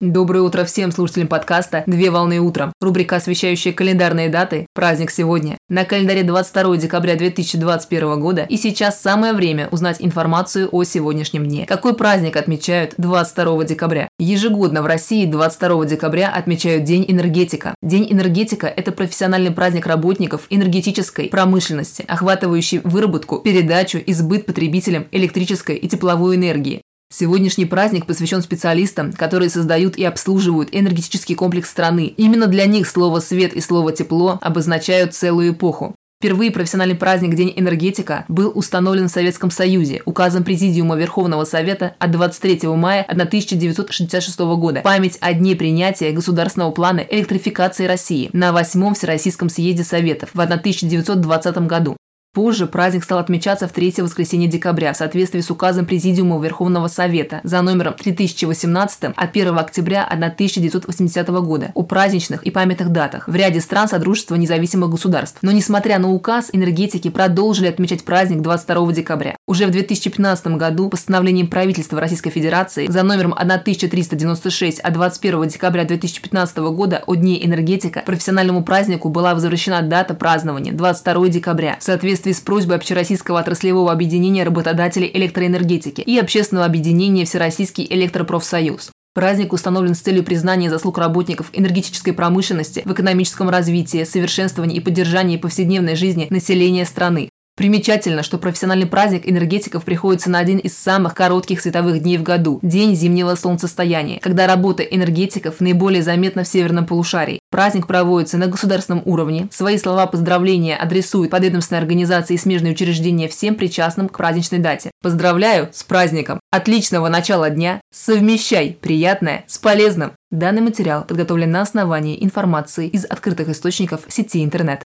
Доброе утро всем слушателям подкаста «Две волны утром». Рубрика, освещающая календарные даты. Праздник сегодня. На календаре 22 декабря 2021 года. И сейчас самое время узнать информацию о сегодняшнем дне. Какой праздник отмечают 22 декабря? Ежегодно в России 22 декабря отмечают День энергетика. День энергетика – это профессиональный праздник работников энергетической промышленности, охватывающий выработку, передачу и сбыт потребителям электрической и тепловой энергии, Сегодняшний праздник посвящен специалистам, которые создают и обслуживают энергетический комплекс страны. Именно для них слово «свет» и слово «тепло» обозначают целую эпоху. Впервые профессиональный праздник День энергетика был установлен в Советском Союзе указом Президиума Верховного Совета от 23 мая 1966 года. Память о дне принятия государственного плана электрификации России на 8 Всероссийском съезде Советов в 1920 году. Позже праздник стал отмечаться в третье воскресенье декабря в соответствии с указом Президиума Верховного Совета за номером 3018 от 1 октября 1980 года о праздничных и памятных датах в ряде стран Содружества независимых государств. Но несмотря на указ, энергетики продолжили отмечать праздник 22 декабря. Уже в 2015 году постановлением правительства Российской Федерации за номером 1396 от 21 декабря 2015 года о Дне энергетика профессиональному празднику была возвращена дата празднования 22 декабря в соответствии соответствии с просьбой Общероссийского отраслевого объединения работодателей электроэнергетики и Общественного объединения Всероссийский электропрофсоюз. Праздник установлен с целью признания заслуг работников энергетической промышленности в экономическом развитии, совершенствовании и поддержании повседневной жизни населения страны. Примечательно, что профессиональный праздник энергетиков приходится на один из самых коротких световых дней в году – День зимнего солнцестояния, когда работа энергетиков наиболее заметна в северном полушарии. Праздник проводится на государственном уровне. Свои слова поздравления адресуют подведомственные организации и смежные учреждения всем причастным к праздничной дате. Поздравляю с праздником! Отличного начала дня! Совмещай приятное с полезным! Данный материал подготовлен на основании информации из открытых источников сети интернет.